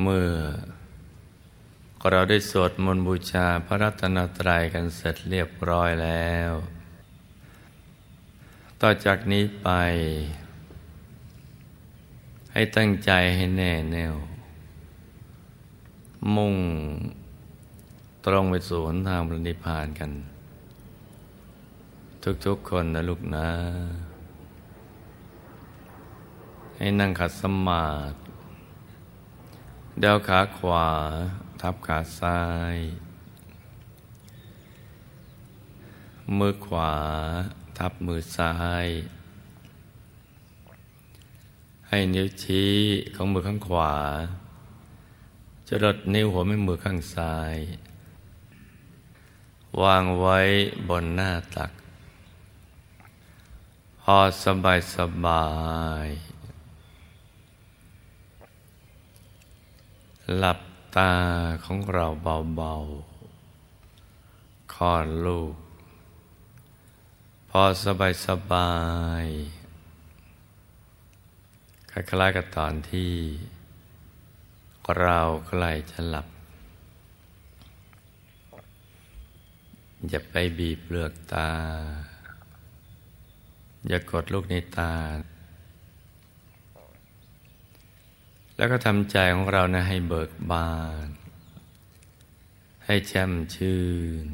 เมื่อ เราได้สวดมนต์บูชาพระรัตนตรัยกันเสร็จเรียบร้อยแล้ว ต่อจากนี้ไป ให้ตั้งใจให้แน่แน่ว มุ่งตรงไปสู่หนทางพระนิพพานกัน ทุกๆคนนะลูกนะ ให้นั่งขัดสมาธิ เดาขาขวา ทับขาซ้าย มือขวา ทับมือซ้าย ให้นิ้วชี้ของมือข้างขวาจะลดนิ้วหัวแม่มือข้างซ้าย วางไว้บนหน้าตัก พอสบายสบาย หลับตาของเราเบาๆคลอดลูก พอสบายสบายคล้ายๆกับตอนที่เราใกล้จะหลับ อย่าไปบีบเปลือกตา อย่ากดลูกในตา แล้วก็ทำใจของเรานะให้เบิกบาน ให้แช่มชื่น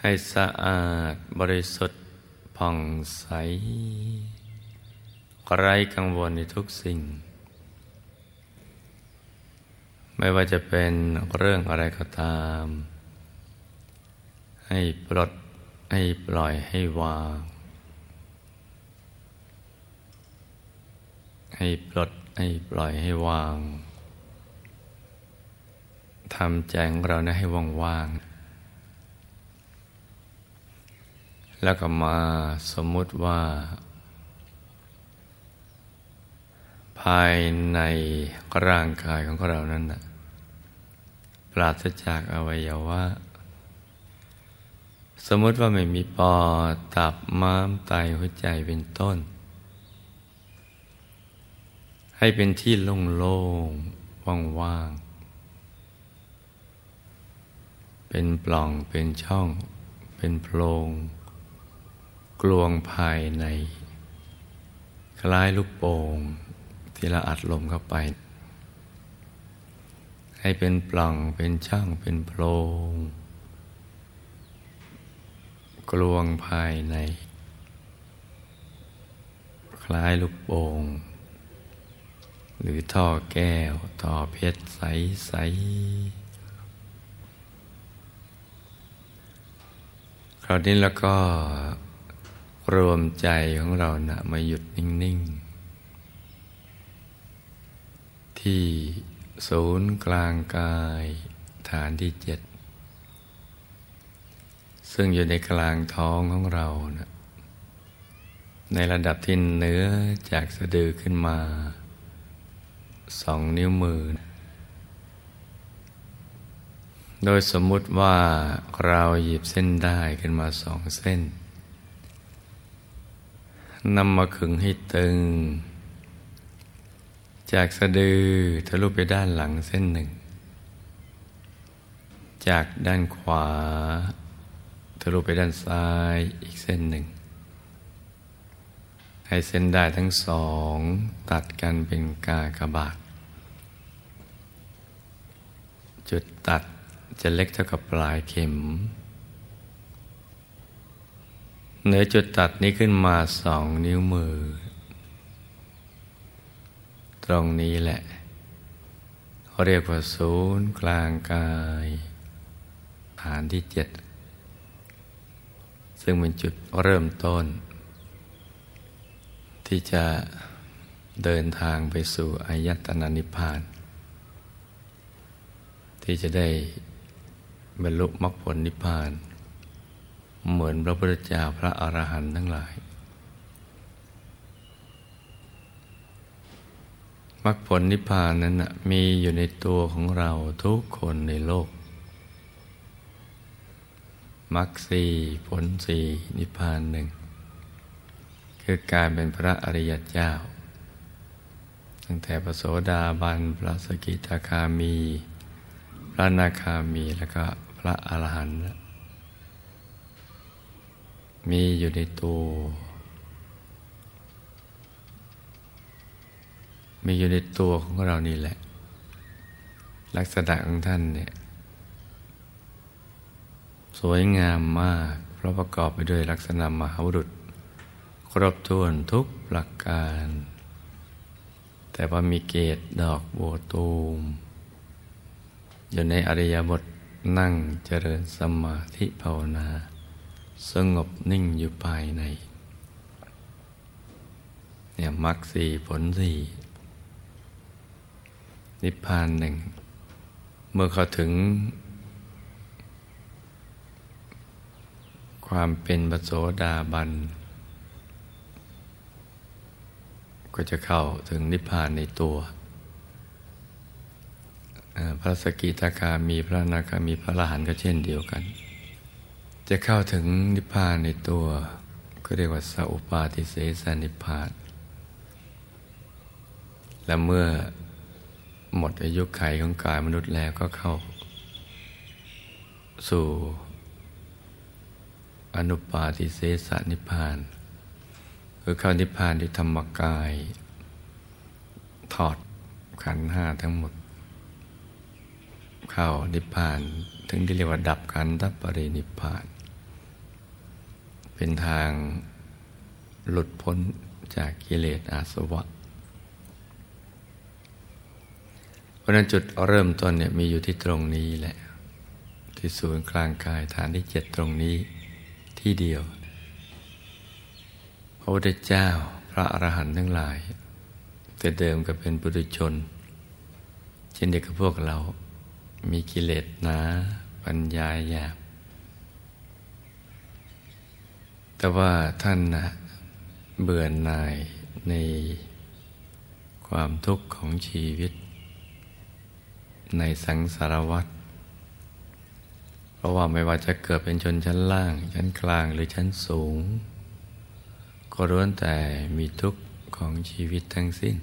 ให้สะอาดบริสุทธิ์ผ่องใสไร้กังวลในทุกสิ่ง ไม่ว่าจะเป็นเรื่องอะไรก็ตาม ให้ปลดให้ปล่อยให้วาง ให้ปลดให้ปล่อยให้วางทำใจของเรานะให้ว่างๆแล้วก็มาสมมุติว่า ภายในร่างกายของเรานั้นนะปราศจากอวัยวะสมมติว่าไม่มีปอดตับม้ามไตหัวใจเป็นต้น ให้เป็นที่โล่งๆ ว่างๆ เป็นปล่องเป็นช่อง เป็นโพรง กลวงภายใน คล้ายลูกโป่ง ที่เราอัดลมเข้าไป ให้เป็นปล่องเป็นช่อง เป็นโพรง กลวงภายใน คล้ายลูกโป่ง หรือท่อแก้ว ท่อเพชรใสใสคราวนี้แล้วก็รวมใจของเรานะมาหยุดนิ่ง ๆ ที่ศูนย์กลางกายฐานที่เจ็ด ซึ่งอยู่ในกลางท้องของเรานะในระดับที่เหนือจากสะดือขึ้นมา สองนิ้วมือ โดยสมมุติว่าเราหยิบเส้นได้ขึ้นมาสองเส้นนำมาขึงให้ตึง จากสะดือทะลุไปด้านหลังเส้นหนึ่ง จากด้านขวา ทะลุไปด้านซ้ายอีกเส้นหนึ่ง ให้เส้นได้ทั้งสอง ตัดกันเป็นกากบาท จุด ตัดจะเล็กเท่ากับปลายเข็ม เหนือจุดตัดนี้ขึ้นมาสองนิ้วมือ ตรงนี้แหละเขาเรียกว่าศูนย์กลางกาย ฐานที่เจ็ด ซึ่งเป็นจุดเริ่มต้น ที่จะเดินทางไปสู่อายตนะนิพพาน ที่จะได้บรรลุมรรคผลนิพพาน เหมือนพระพุทธเจ้าพระอรหันต์ทั้งหลายมรรคผลนิพพานนั้นนะมีอยู่ในตัวของเราทุกคนในโลกมรรคสี่ผลสี่นิพพานหนึ่งคือการเป็นพระอริยเจ้า ตั้งแต่พระโสดาบันพระสกิทาคามี ระนาคามีแล้วก็พระอรหันต์มีอยู่ในตัว มีอยู่ในตัวของเรานี่แหละ ลักษณะของท่านเนี่ยสวยงามมาก เพราะประกอบไปด้วยลักษณะมหาบุรุษ ครบถ้วนทุกประการ แต่ว่ามีเกตดอกโบตูม อยู่ในอริยบทนั่งเจริญสมาธิภาวนา สงบนิ่งอยู่ภายใน เนี่ยมรรคสี่ผลสี่นิพพานหนึ่ง เมื่อเขาถึง ความเป็นปโสดาบัน ก็จะเข้าถึงนิพพานในตัว พระสกิทาคามีพระนาคามีพระอรหันต์ก็เช่นเดียวกัน จะเข้าถึงนิพพานในตัวก็เรียกว่าสัพปาทิเสสนิพพานและเมื่อหมดอายุไขของกายมนุษย์แล้วก็เข้า สู่ อนุปาทิเสสนิพพาน คือเข้านิพพานที่ธรรมกาย ถอดขันห้าทั้งหมด เข้านิพพาน ถึงที่เรียกว่าดับขันธปรินิพพาน เป็นทางหลุดพ้นจากกิเลสอาสวะเพราะนั้นจุดเริ่มต้นเนี่ยมีอยู่ที่ตรงนี้แหละ ที่ศูนย์กลางกายฐานที่เจ็ดตรงนี้ที่เดียว พระพุทธเจ้าพระอรหันต์ทั้งหลาย แต่เดิมก็เป็นปุถุชน เช่นเดียวกับพวกเรา มีกิเลสหนาปัญญาหยาบ แต่ว่าท่านนะเบื่อหน่ายในความทุกข์ของชีวิต ในสังสารวัฏเพราะว่าไม่ว่าจะเกิดเป็นชนชั้นล่าง ชั้นกลางหรือชั้นสูง ก็ร้วนแต่มีทุกข์ของชีวิตทั้งสิ้น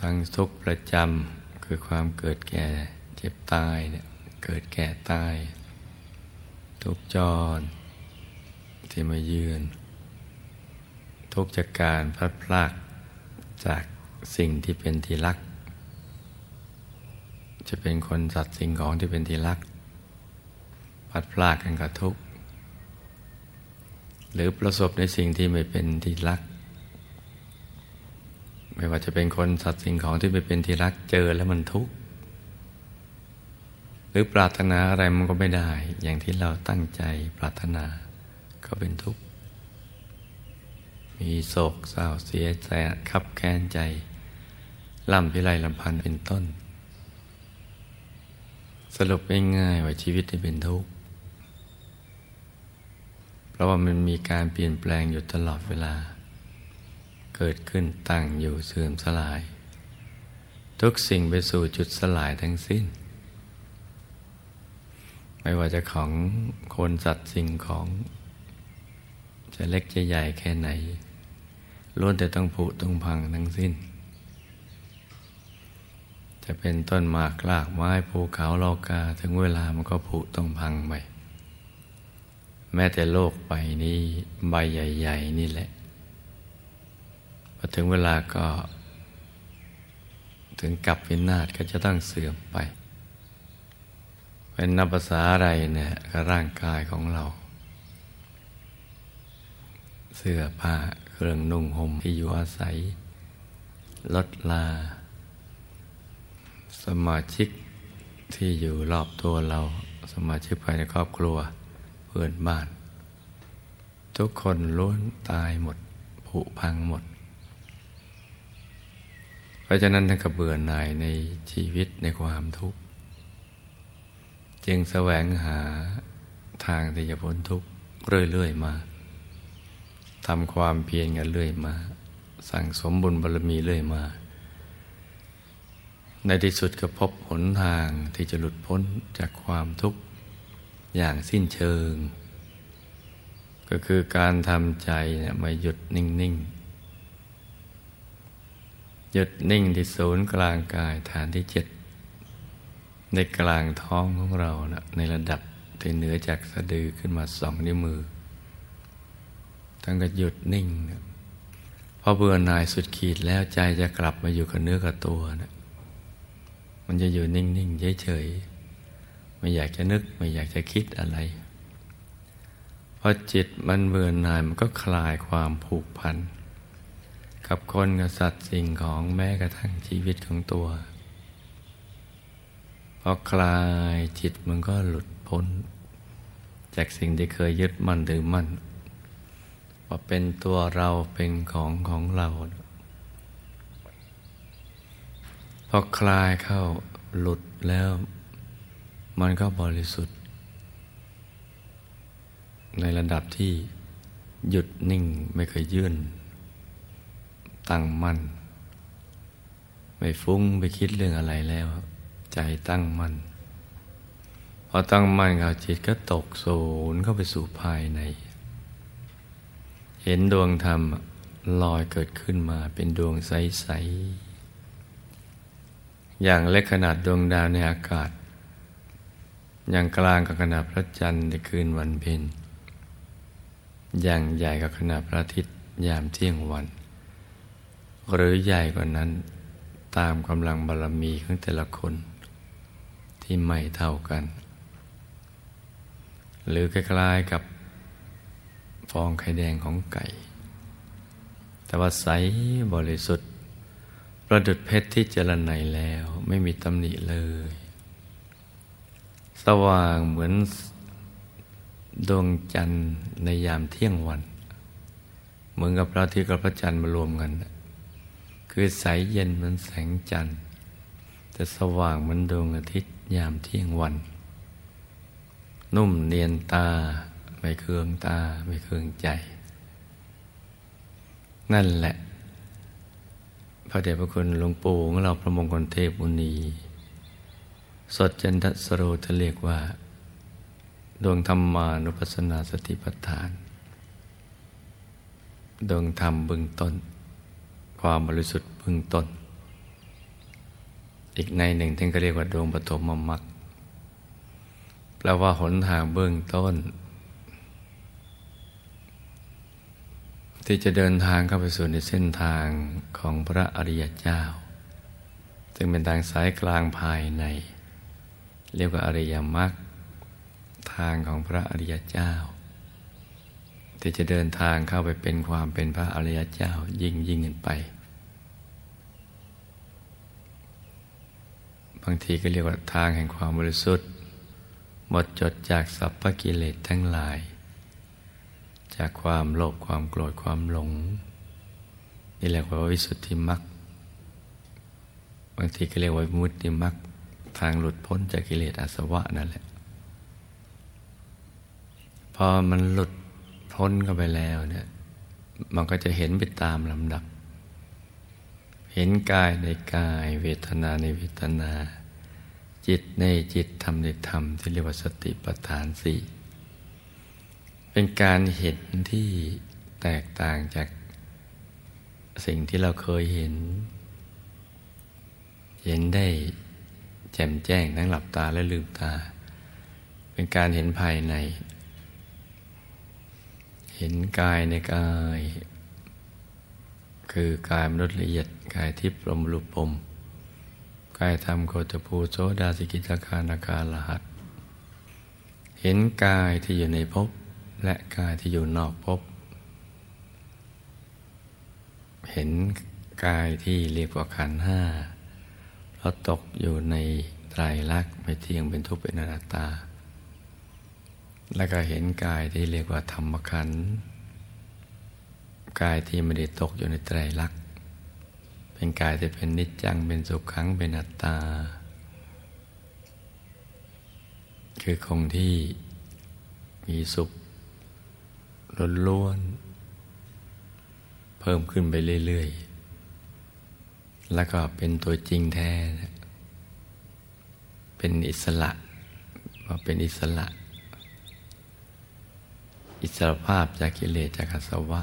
ทั้งทุกข์ประจำ คือความเกิดแก่เจ็บตายเนี่ยเกิดแก่ตาย ทุกจร ที่มาเยือน ทุกจากการพลัดพรากจากสิ่งที่เป็นที่รัก จะเป็นคนสัตว์สิ่งของที่เป็นที่รักพลัดพรากกันกับทุกหรือประสบในสิ่งที่ไม่เป็นที่รัก ไม่ว่าจะเป็นคนสัตว์สิ่งของที่ไม่เป็นที่รักเจอแล้วมันทุกข์หรือปรารถนาอะไรมันก็ไม่ได้ อย่างที่เราตั้งใจปรารถนาก็เป็นทุกข์ มีโศกเศร้าเสียใจขับแค้นใจล่ำพิไรลำพันธ์เป็นต้น สรุปง่ายๆว่าชีวิตที่เป็นทุกข์ เพราะว่ามันมีการเปลี่ยนแปลงอยู่ตลอดเวลา เกิดขึ้นตั้งอยู่เสื่อมสลาย ทุกสิ่งไปสู่จุดสลายทั้งสิ้น ไม่ว่าจะของคนสัตว์สิ่งของ จะเล็กจะใหญ่แค่ไหนล้วนแต่ต้องผุต้องพังทั้งสิ้น จะเป็นต้นหมากลากไม้ภูเขาโลกาถึงเวลามันก็ผุต้องพังไปแม้แต่โลกใบนี้ใบใหญ่ ๆ นี่แหละ อถึงเวลาก็ ถึงกับวินาศก็จะต้องเสื่อมไป เป็นนับภาษาอะไรเนี่ยก็ร่างกายของเรา เสื้อผ้าเครื่องนุ่งห่มที่อยู่อาศัยลดลา สมาชิกที่อยู่รอบตัวเรา สมาชิกภายในครอบครัวเพื่อนบ้าน ทุกคนล้วนตายหมดผุพังหมด ราะฉะนั้นท่านก็เบื่อหน่ายในชีวิตในความทุกข์ จึงแสวงหาทางที่จะพ้นทุกข์เรื่อยๆมาทำความเพียรกันเรื่อยมา สั่งสมบุญบารมีเรื่อยมา ในที่สุดก็พบหนทางที่จะหลุดพ้นจากความทุกข์อย่างสิ้นเชิง ก็คือการทำใจเนี่ยมาหยุดนิ่ง หยุดนิ่งที่ศูนย์กลางกายฐานที่เจ็ดในกลางท้องของเรานะในระดับที่เหนือจากสะดือขึ้นมาสองนิ้วมือตั้งก็หยุดนิ่งนะพอเบื่อหน่ายสุดขีดแล้วใจจะกลับมาอยู่กับเนื้อกับตัวนะมันจะอยู่นิ่งๆเฉยๆไม่อยากจะนึกไม่อยากจะคิดอะไรพอจิตมันเบื่อหน่ายมันก็คลายความผูกพัน กับคนกับสัตว์สิ่งของแม้กระทั่งชีวิตของตัว พอคลายจิตมันก็หลุดพ้น จากสิ่งที่เคยยึดมั่นถือมั่นว่าเป็นตัวเราเป็นของของเรา พอคลายเข้าหลุดแล้ว มันก็บริสุทธิ์ ในระดับที่หยุดนิ่งไม่เคยยื่น ตั้งมั่น ไม่ฟุ้งไปคิดเรื่องอะไรแล้ว ใจตั้งมั่นพอตั้งมั่นเขาจิตก็ตกศูนย์เข้าไปสู่ภายใน เห็นดวงธรรมลอยเกิดขึ้นมาเป็นดวงใส ๆ อย่างเล็กขนาดดวงดาวในอากาศ อย่างกลางกับขนาดพระจันทร์ในคืนวันเพ็ญอย่างใหญ่กับขนาดพระอาทิตย์ยามเที่ยงวัน หรือใหญ่กว่านั้นตามกำลังบารรมีของแต่ละคน ที่ไม่เท่ากัน หรือคล้ายๆกับฟองไข่แดงของไก่ แต่ว่าใสบริสุทธิ์ ประดุดเพชรที่เจรไนแล้วไม่มีตำหนิเลย สว่างเหมือนดวงจันทร์ในยามเที่ยงวัน เหมือนกับพระอาทิตย์กับพระจันทร์มารวมกัน คือใสเย็นเหมือนแสงจันทร์แต่สว่างเหมือนดวงอาทิตย์ยามเที่ยงวัน นุ่มเนียนตา ไม่เคืองตา ไม่เคืองใจ นั่นแหละ พระเดชพระคุณหลวงปู่ของเราพระมงคลเทพมุนีสดจันทสโรจะเรียกว่า ดวงธรรมานุปัสสนาสติปัฏฐาน ดวงธรรมบึงต้น ความบริสุทธิ์พึ่งต้นอีกในหนึ่งท่านก็เรียกว่าดวงปฐมมรรคแปลว่าหนทางเบื้องต้น ที่จะเดินทางเข้าไปสู่ในเส้นทางของพระอริยเจ้า ซึ่งเป็นทางสายกลางภายใน เรียกว่าอริยมรรคทางของพระอริยเจ้า ที่จะเดินทางเข้าไปเป็นความเป็นพระอริยเจ้ายิ่งยิ่งขึ้นไป บางทีก็เรียกว่าทางแห่งความบริสุทธิ์ หมดจดจากสัพพกิเลสทั้งหลาย จากความโลภความโกรธความหลง นี่เรียกว่าวิสุทธิมรรคบางทีก็เรียกว่ามุตติมรรคทางหลุดพ้นจากกิเลสอาสวะนั่นแหละพอมันหลุด พ้นเข้าไปแล้วเนี่ยมันก็จะเห็นไปตามลำดับ เห็นกายในกาย เวทนาในเวทนา จิตในจิตธรรมในธรรม ที่เรียกว่าสติปัฏฐานสี่เป็นการเห็นที่แตกต่างจากสิ่งที่เราเคยเห็น เห็นได้แจ่มแจ้งทั้งหลับตาและลืมตา เป็นการเห็นภายใน ห็นกายในกาย คือกายมนุษย์ละเอียดกายทิพย์ลมลุปมกายธรรมโคตภูโสดาสิกิจคานาคาลหัสเห็นกายที่อยู่ในภพและกายที่อยู่นอกภพเห็นกายที่เรียกว่าขันห้าเพราะตกอยู่ในไตรลักษณ์ไม่เที่ยงเป็นทุกข์เป็นอนัตตา แล้วก็เห็นกายที่เรียกว่าธรรมขันธ์กายที่ไม่ได้ตกอยู่ในไตรลักษณ์เป็นกายที่เป็นนิจจังเป็นสุขขังเป็นอัตตา คือคงที่มีสุขล้วนๆเพิ่มขึ้นไปเรื่อยๆ แล้วก็เป็นตัวจริงแท้ เป็นอิสระว่าเป็นอิสระ อิสรภาพจากกิเลสจากอาสวะ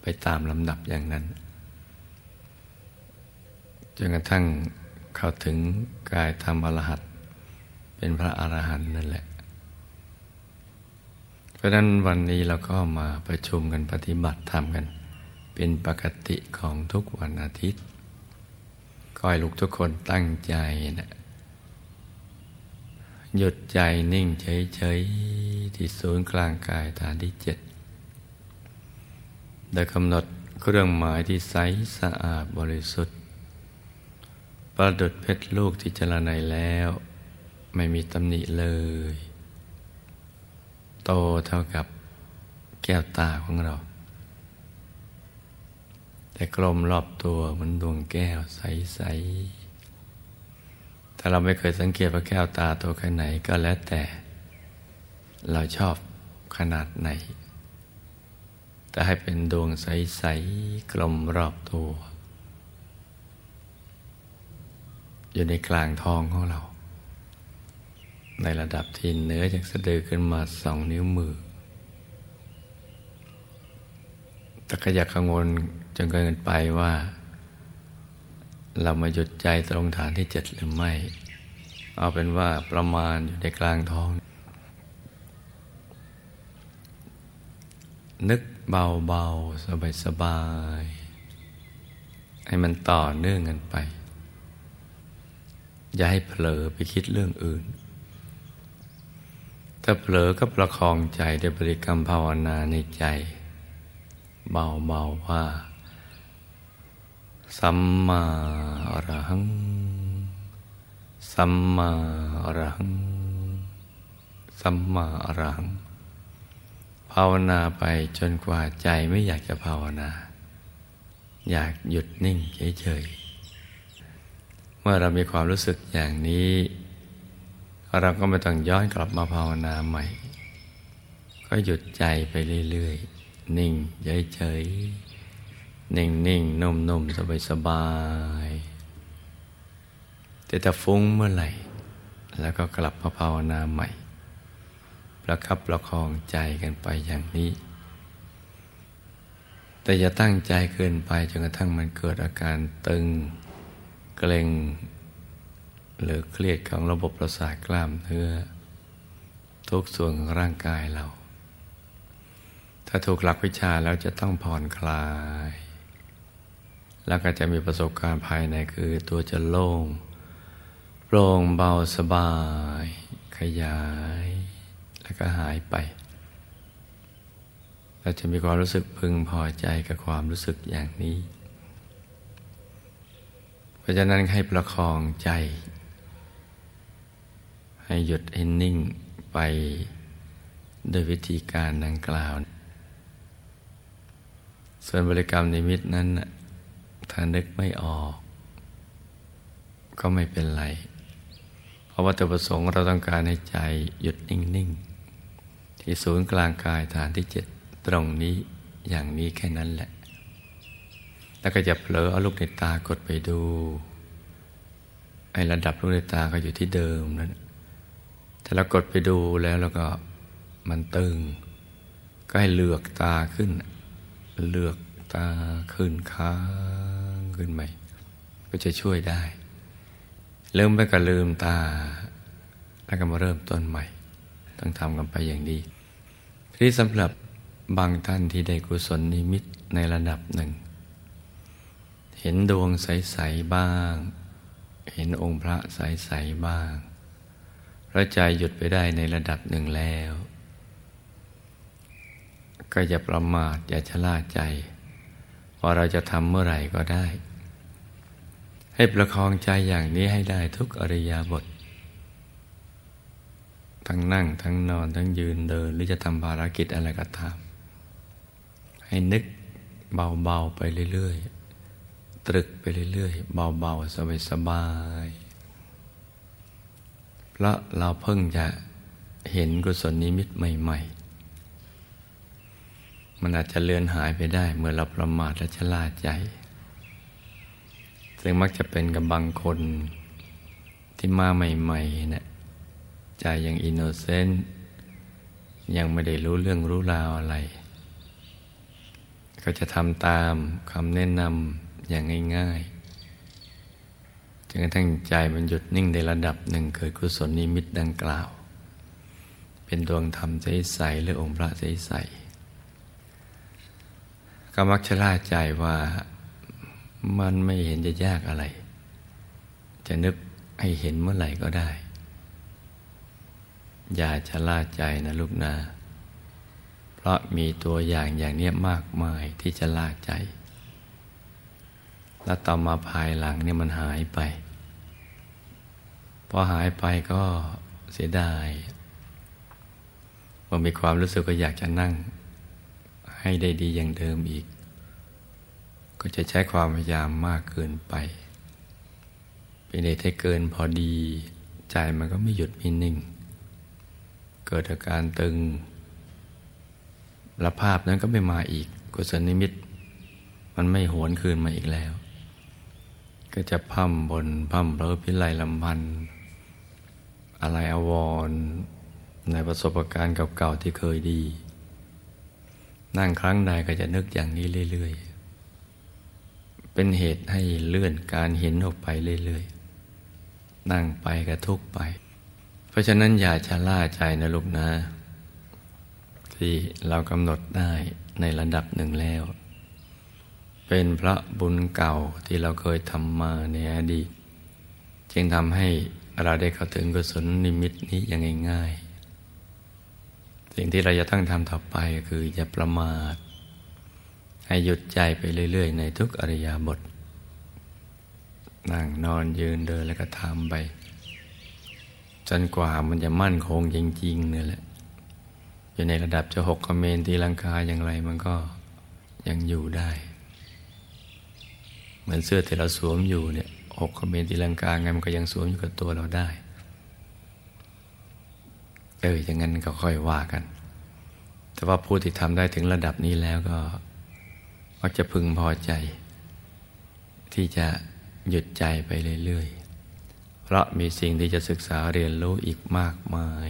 ไปตามลำดับอย่างนั้น จนกระทั่งเข้าถึงกายธรรมอรหัตเป็นพระอรหันต์นั่นแหละ เพราะนั้นวันนี้เราก็มาประชุมกันปฏิบัติธรรมกัน เป็นปกติของทุกวันอาทิตย์ก็ให้ลูกทุกคนตั้งใจนะหยุดใจนิ่งเฉย ที่ศูนย์กลางกายฐานที่เจ็ดโดยกำหนดเครื่องหมายที่ใสสะอาดบริสุทธิ์ ประดุดเพชรลูกที่จรณัยแล้ว ไม่มีตำหนิเลย โตเท่ากับแก้วตาของเรา แต่กลมรอบตัวเหมือนดวงแก้วใสๆถ้าเราไม่เคยสังเกตว่าแก้วตาตัวแค่ไหนก็แล้วแต่ เราชอบขนาดไหน แต่ให้เป็นดวงใส ๆ กลมรอบตัว อยู่ในกลางท้องของเรา ในระดับที่เนื้อจากสะดือขึ้นมาสองนิ้วมือแต่ก็อย่ากังวลจนเกินไปว่า เรามาหยุดใจตรงฐานที่เจ็ดหรือไม่ เอาเป็นว่าประมาณอยู่ในกลางท้อง นึกเบาๆ สบายๆ ให้มันต่อเนื่องกันไป อย่าให้เผลอไปคิดเรื่องอื่น ถ้าเผลอก็ประคองใจด้วยบริกรรมภาวนาในใจ เบาๆว่า สัมมาอรหัง สัมมาอรหัง สัมมาอรหัง ภาวนาไปจนกว่าใจไม่อยากจะภาวนา อยากหยุดนิ่งเฉยๆเมื่อเรามีความรู้สึกอย่างนี้ เราก็ไม่ต้องย้อนกลับมาภาวนาใหม่ ก็หยุดใจไปเรื่อยๆ นิ่งเฉยๆ นิ่งๆนนุ่มๆสบายๆแต่ถ้าฟุ้งเมื่อไหร่ แล้วก็กลับมาภาวนาใหม่ ประคับประคองใจกันไปอย่างนี้ แต่อย่าตั้งใจเกินไปจนกระทั่งมันเกิดอาการตึง เกร็ง หรือเครียดของระบบประสาทกล้ามเนื้อ ทุกส่วนของร่างกายเรา ถ้าถูกหลักวิชาแล้วจะต้องผ่อนคลาย แล้วก็จะมีประสบการณ์ภายในคือตัวจะโล่งโปร่งเบาสบาย ขยาย แล้วก็หายไป เราจะมีความรู้สึกพึงพอใจกับความรู้สึกอย่างนี้ เพราะฉะนั้นให้ประคองใจ ให้หยุดให้นิ่งไปโดยวิธีการดังกล่าว ส่วนบริกรรมนิมิตนั้นถ้านึกไม่ออก ก็ไม่เป็นไร เพราะว่าตัวประสงค์เราต้องการให้ใจหยุดนิ่ง ๆ ที่ศูนย์กลางกายฐานที่เจ็ดตรงนี้อย่างนี้แค่นั้นแหละ แล้วก็จะเผลอเอาลูกในตากดไปดู ไอ้ระดับลูกในตาก็อยู่ที่เดิมนั้นถ้าเรากดไปดูแล้วแล้วก็มันตึง ก็ให้เลือกตาขึ้น เลือกตาขึ้นค้างขึ้นใหม่ ก็จะช่วยได้ เริ่มไปก็ลืมตา แล้วก็มาเริ่มต้นใหม่ ต้องทำกันไปอย่างนี้ ทีสำหรับบางท่านที่ได้กุศลนิมิตในระดับหนึ่ง เห็นดวงใส ๆ บ้าง เห็นองค์พระใส ๆ บ้างพระใจหยุดไปได้ในระดับหนึ่งแล้ว ก็อย่าประมาทอย่าชะล่าใจว่าเราจะทำเมื่อไหร่ก็ได้ ให้ประคองใจอย่างนี้ให้ได้ทุกอริยบท ทั้งนั่ง ทั้งนอน ทั้งยืนเดิน หรือจะทำภารกิจอะไรก็ตาม ให้นึกเบา ๆ ไปเรื่อย ๆ ตรึกไปเรื่อย ๆ เบา ๆ สบายๆเพราะเราเพิ่งจะเห็นกุศลนิมิตใหม่ ๆ มันอาจจะเลือนหายไปได้ เมื่อเราประมาทและชะล่าใจ ซึ่งมักจะเป็นกับบางคนที่มาใหม่ๆเนะี่ย ใจยัง innocent ยังไม่ได้รู้เรื่องรู้ราวอะไร ก็จะทำตามคำแนะนำอย่างง่ายๆจนกระทั่งใจมันหยุดนิ่งในระดับหนึ่งเกิดกุศลนิมิตดังกล่าว เป็นดวงธรรมใสๆหรือองค์พระใสๆก็มักชะล่าใจว่ามันไม่เห็นจะยากอะไร จะนึกให้เห็นเมื่อไหร่ก็ได้ อย่าชะล่าใจนะลูกนะเพราะมีตัวอย่างอย่างนี้มากมายที่จะล่าใจ แล้วต่อมาภายหลังเนี่ยมันหายไป พอหายไปก็เสียดายว่ามีความรู้สึกก็อยากจะนั่ง ให้ได้ดีอย่างเดิมอีก ก็จะใช้ความพยายามมากเกินไปเป็นเหตุให้เกินพอดี ใจมันก็ไม่หยุดไม่นิ่ง เกิดอาการตึงและภาพนั้นก็ไม่มาอีกกุศลนิมิต มันไม่หวนคืนมาอีกแล้ว ก็จะพั่มบนพั่มเพลอพิไลลำพันธ์อะไรอววรในประสบการณ์เก่าๆที่เคยดี นั่งครั้งใดก็จะนึกอย่างนี้เรื่อยๆ เป็นเหตุให้เลื่อนการเห็นออกไปเรื่อยๆ นั่งไปก็ทุกไป เพราะฉะนั้นอย่าชะล่าใจนะลูกนะ ที่เรากำหนดได้ในระดับหนึ่งแล้ว เป็นพระบุญเก่าที่เราเคยทำมาในอดีต จึงทำให้เราได้เข้าถึงกุศลนิมิตนี้อย่างง่ายๆสิ่งที่เราจะต้องทำต่อไปก็คืออย่าประมาทให้หยุดใจไปเรื่อย ๆ ในทุกอริยาบทนั่งนอนยืนเดินแล้วก็ทำไป จนกว่ามันจะมั่นคงจริงๆเนี่ยแหละ อยู่ในระดับจะหกคเมนตีลังกาอย่างไรมันก็ยังอยู่ได้ เหมือนเสื้อที่เราสวมอยู่เนี่ยหกคเมนตีลังกาไงมันก็ยังสวมอยู่กับตัวเราได้ เอออย่างนั้นก็ค่อยว่ากัน แต่ว่าผู้ที่ทำได้ถึงระดับนี้แล้วก็มักจะพึงพอใจ ที่จะหยุดใจไปเรื่อย เพราะมีสิ่งที่จะศึกษาเรียนรู้อีกมากมาย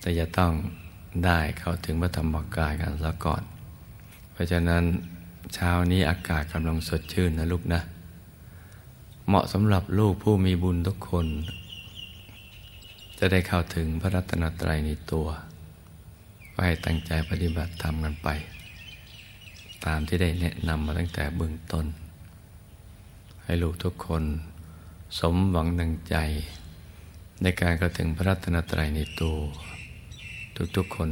แต่จะต้องได้เข้าถึงพระธรรมกายกันซะก่อน เพราะฉะนั้นเช้านี้อากาศกำลังสดชื่นนะลูกนะ เหมาะสำหรับลูกผู้มีบุญทุกคน จะได้เข้าถึงพระรัตนตรัยในตัว ก็ให้ตั้งใจปฏิบัติธรรมกันไป ตามที่ได้แนะนำมาตั้งแต่เบื้องต้น ให้ลูกทุกคน สมหวังดังใจ ในการเข้าถึงพระรัตนตรัยในตัว ทุกๆคน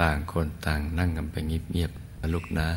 ต่างคนต่างนั่งกันไปเงียบๆลูกนะ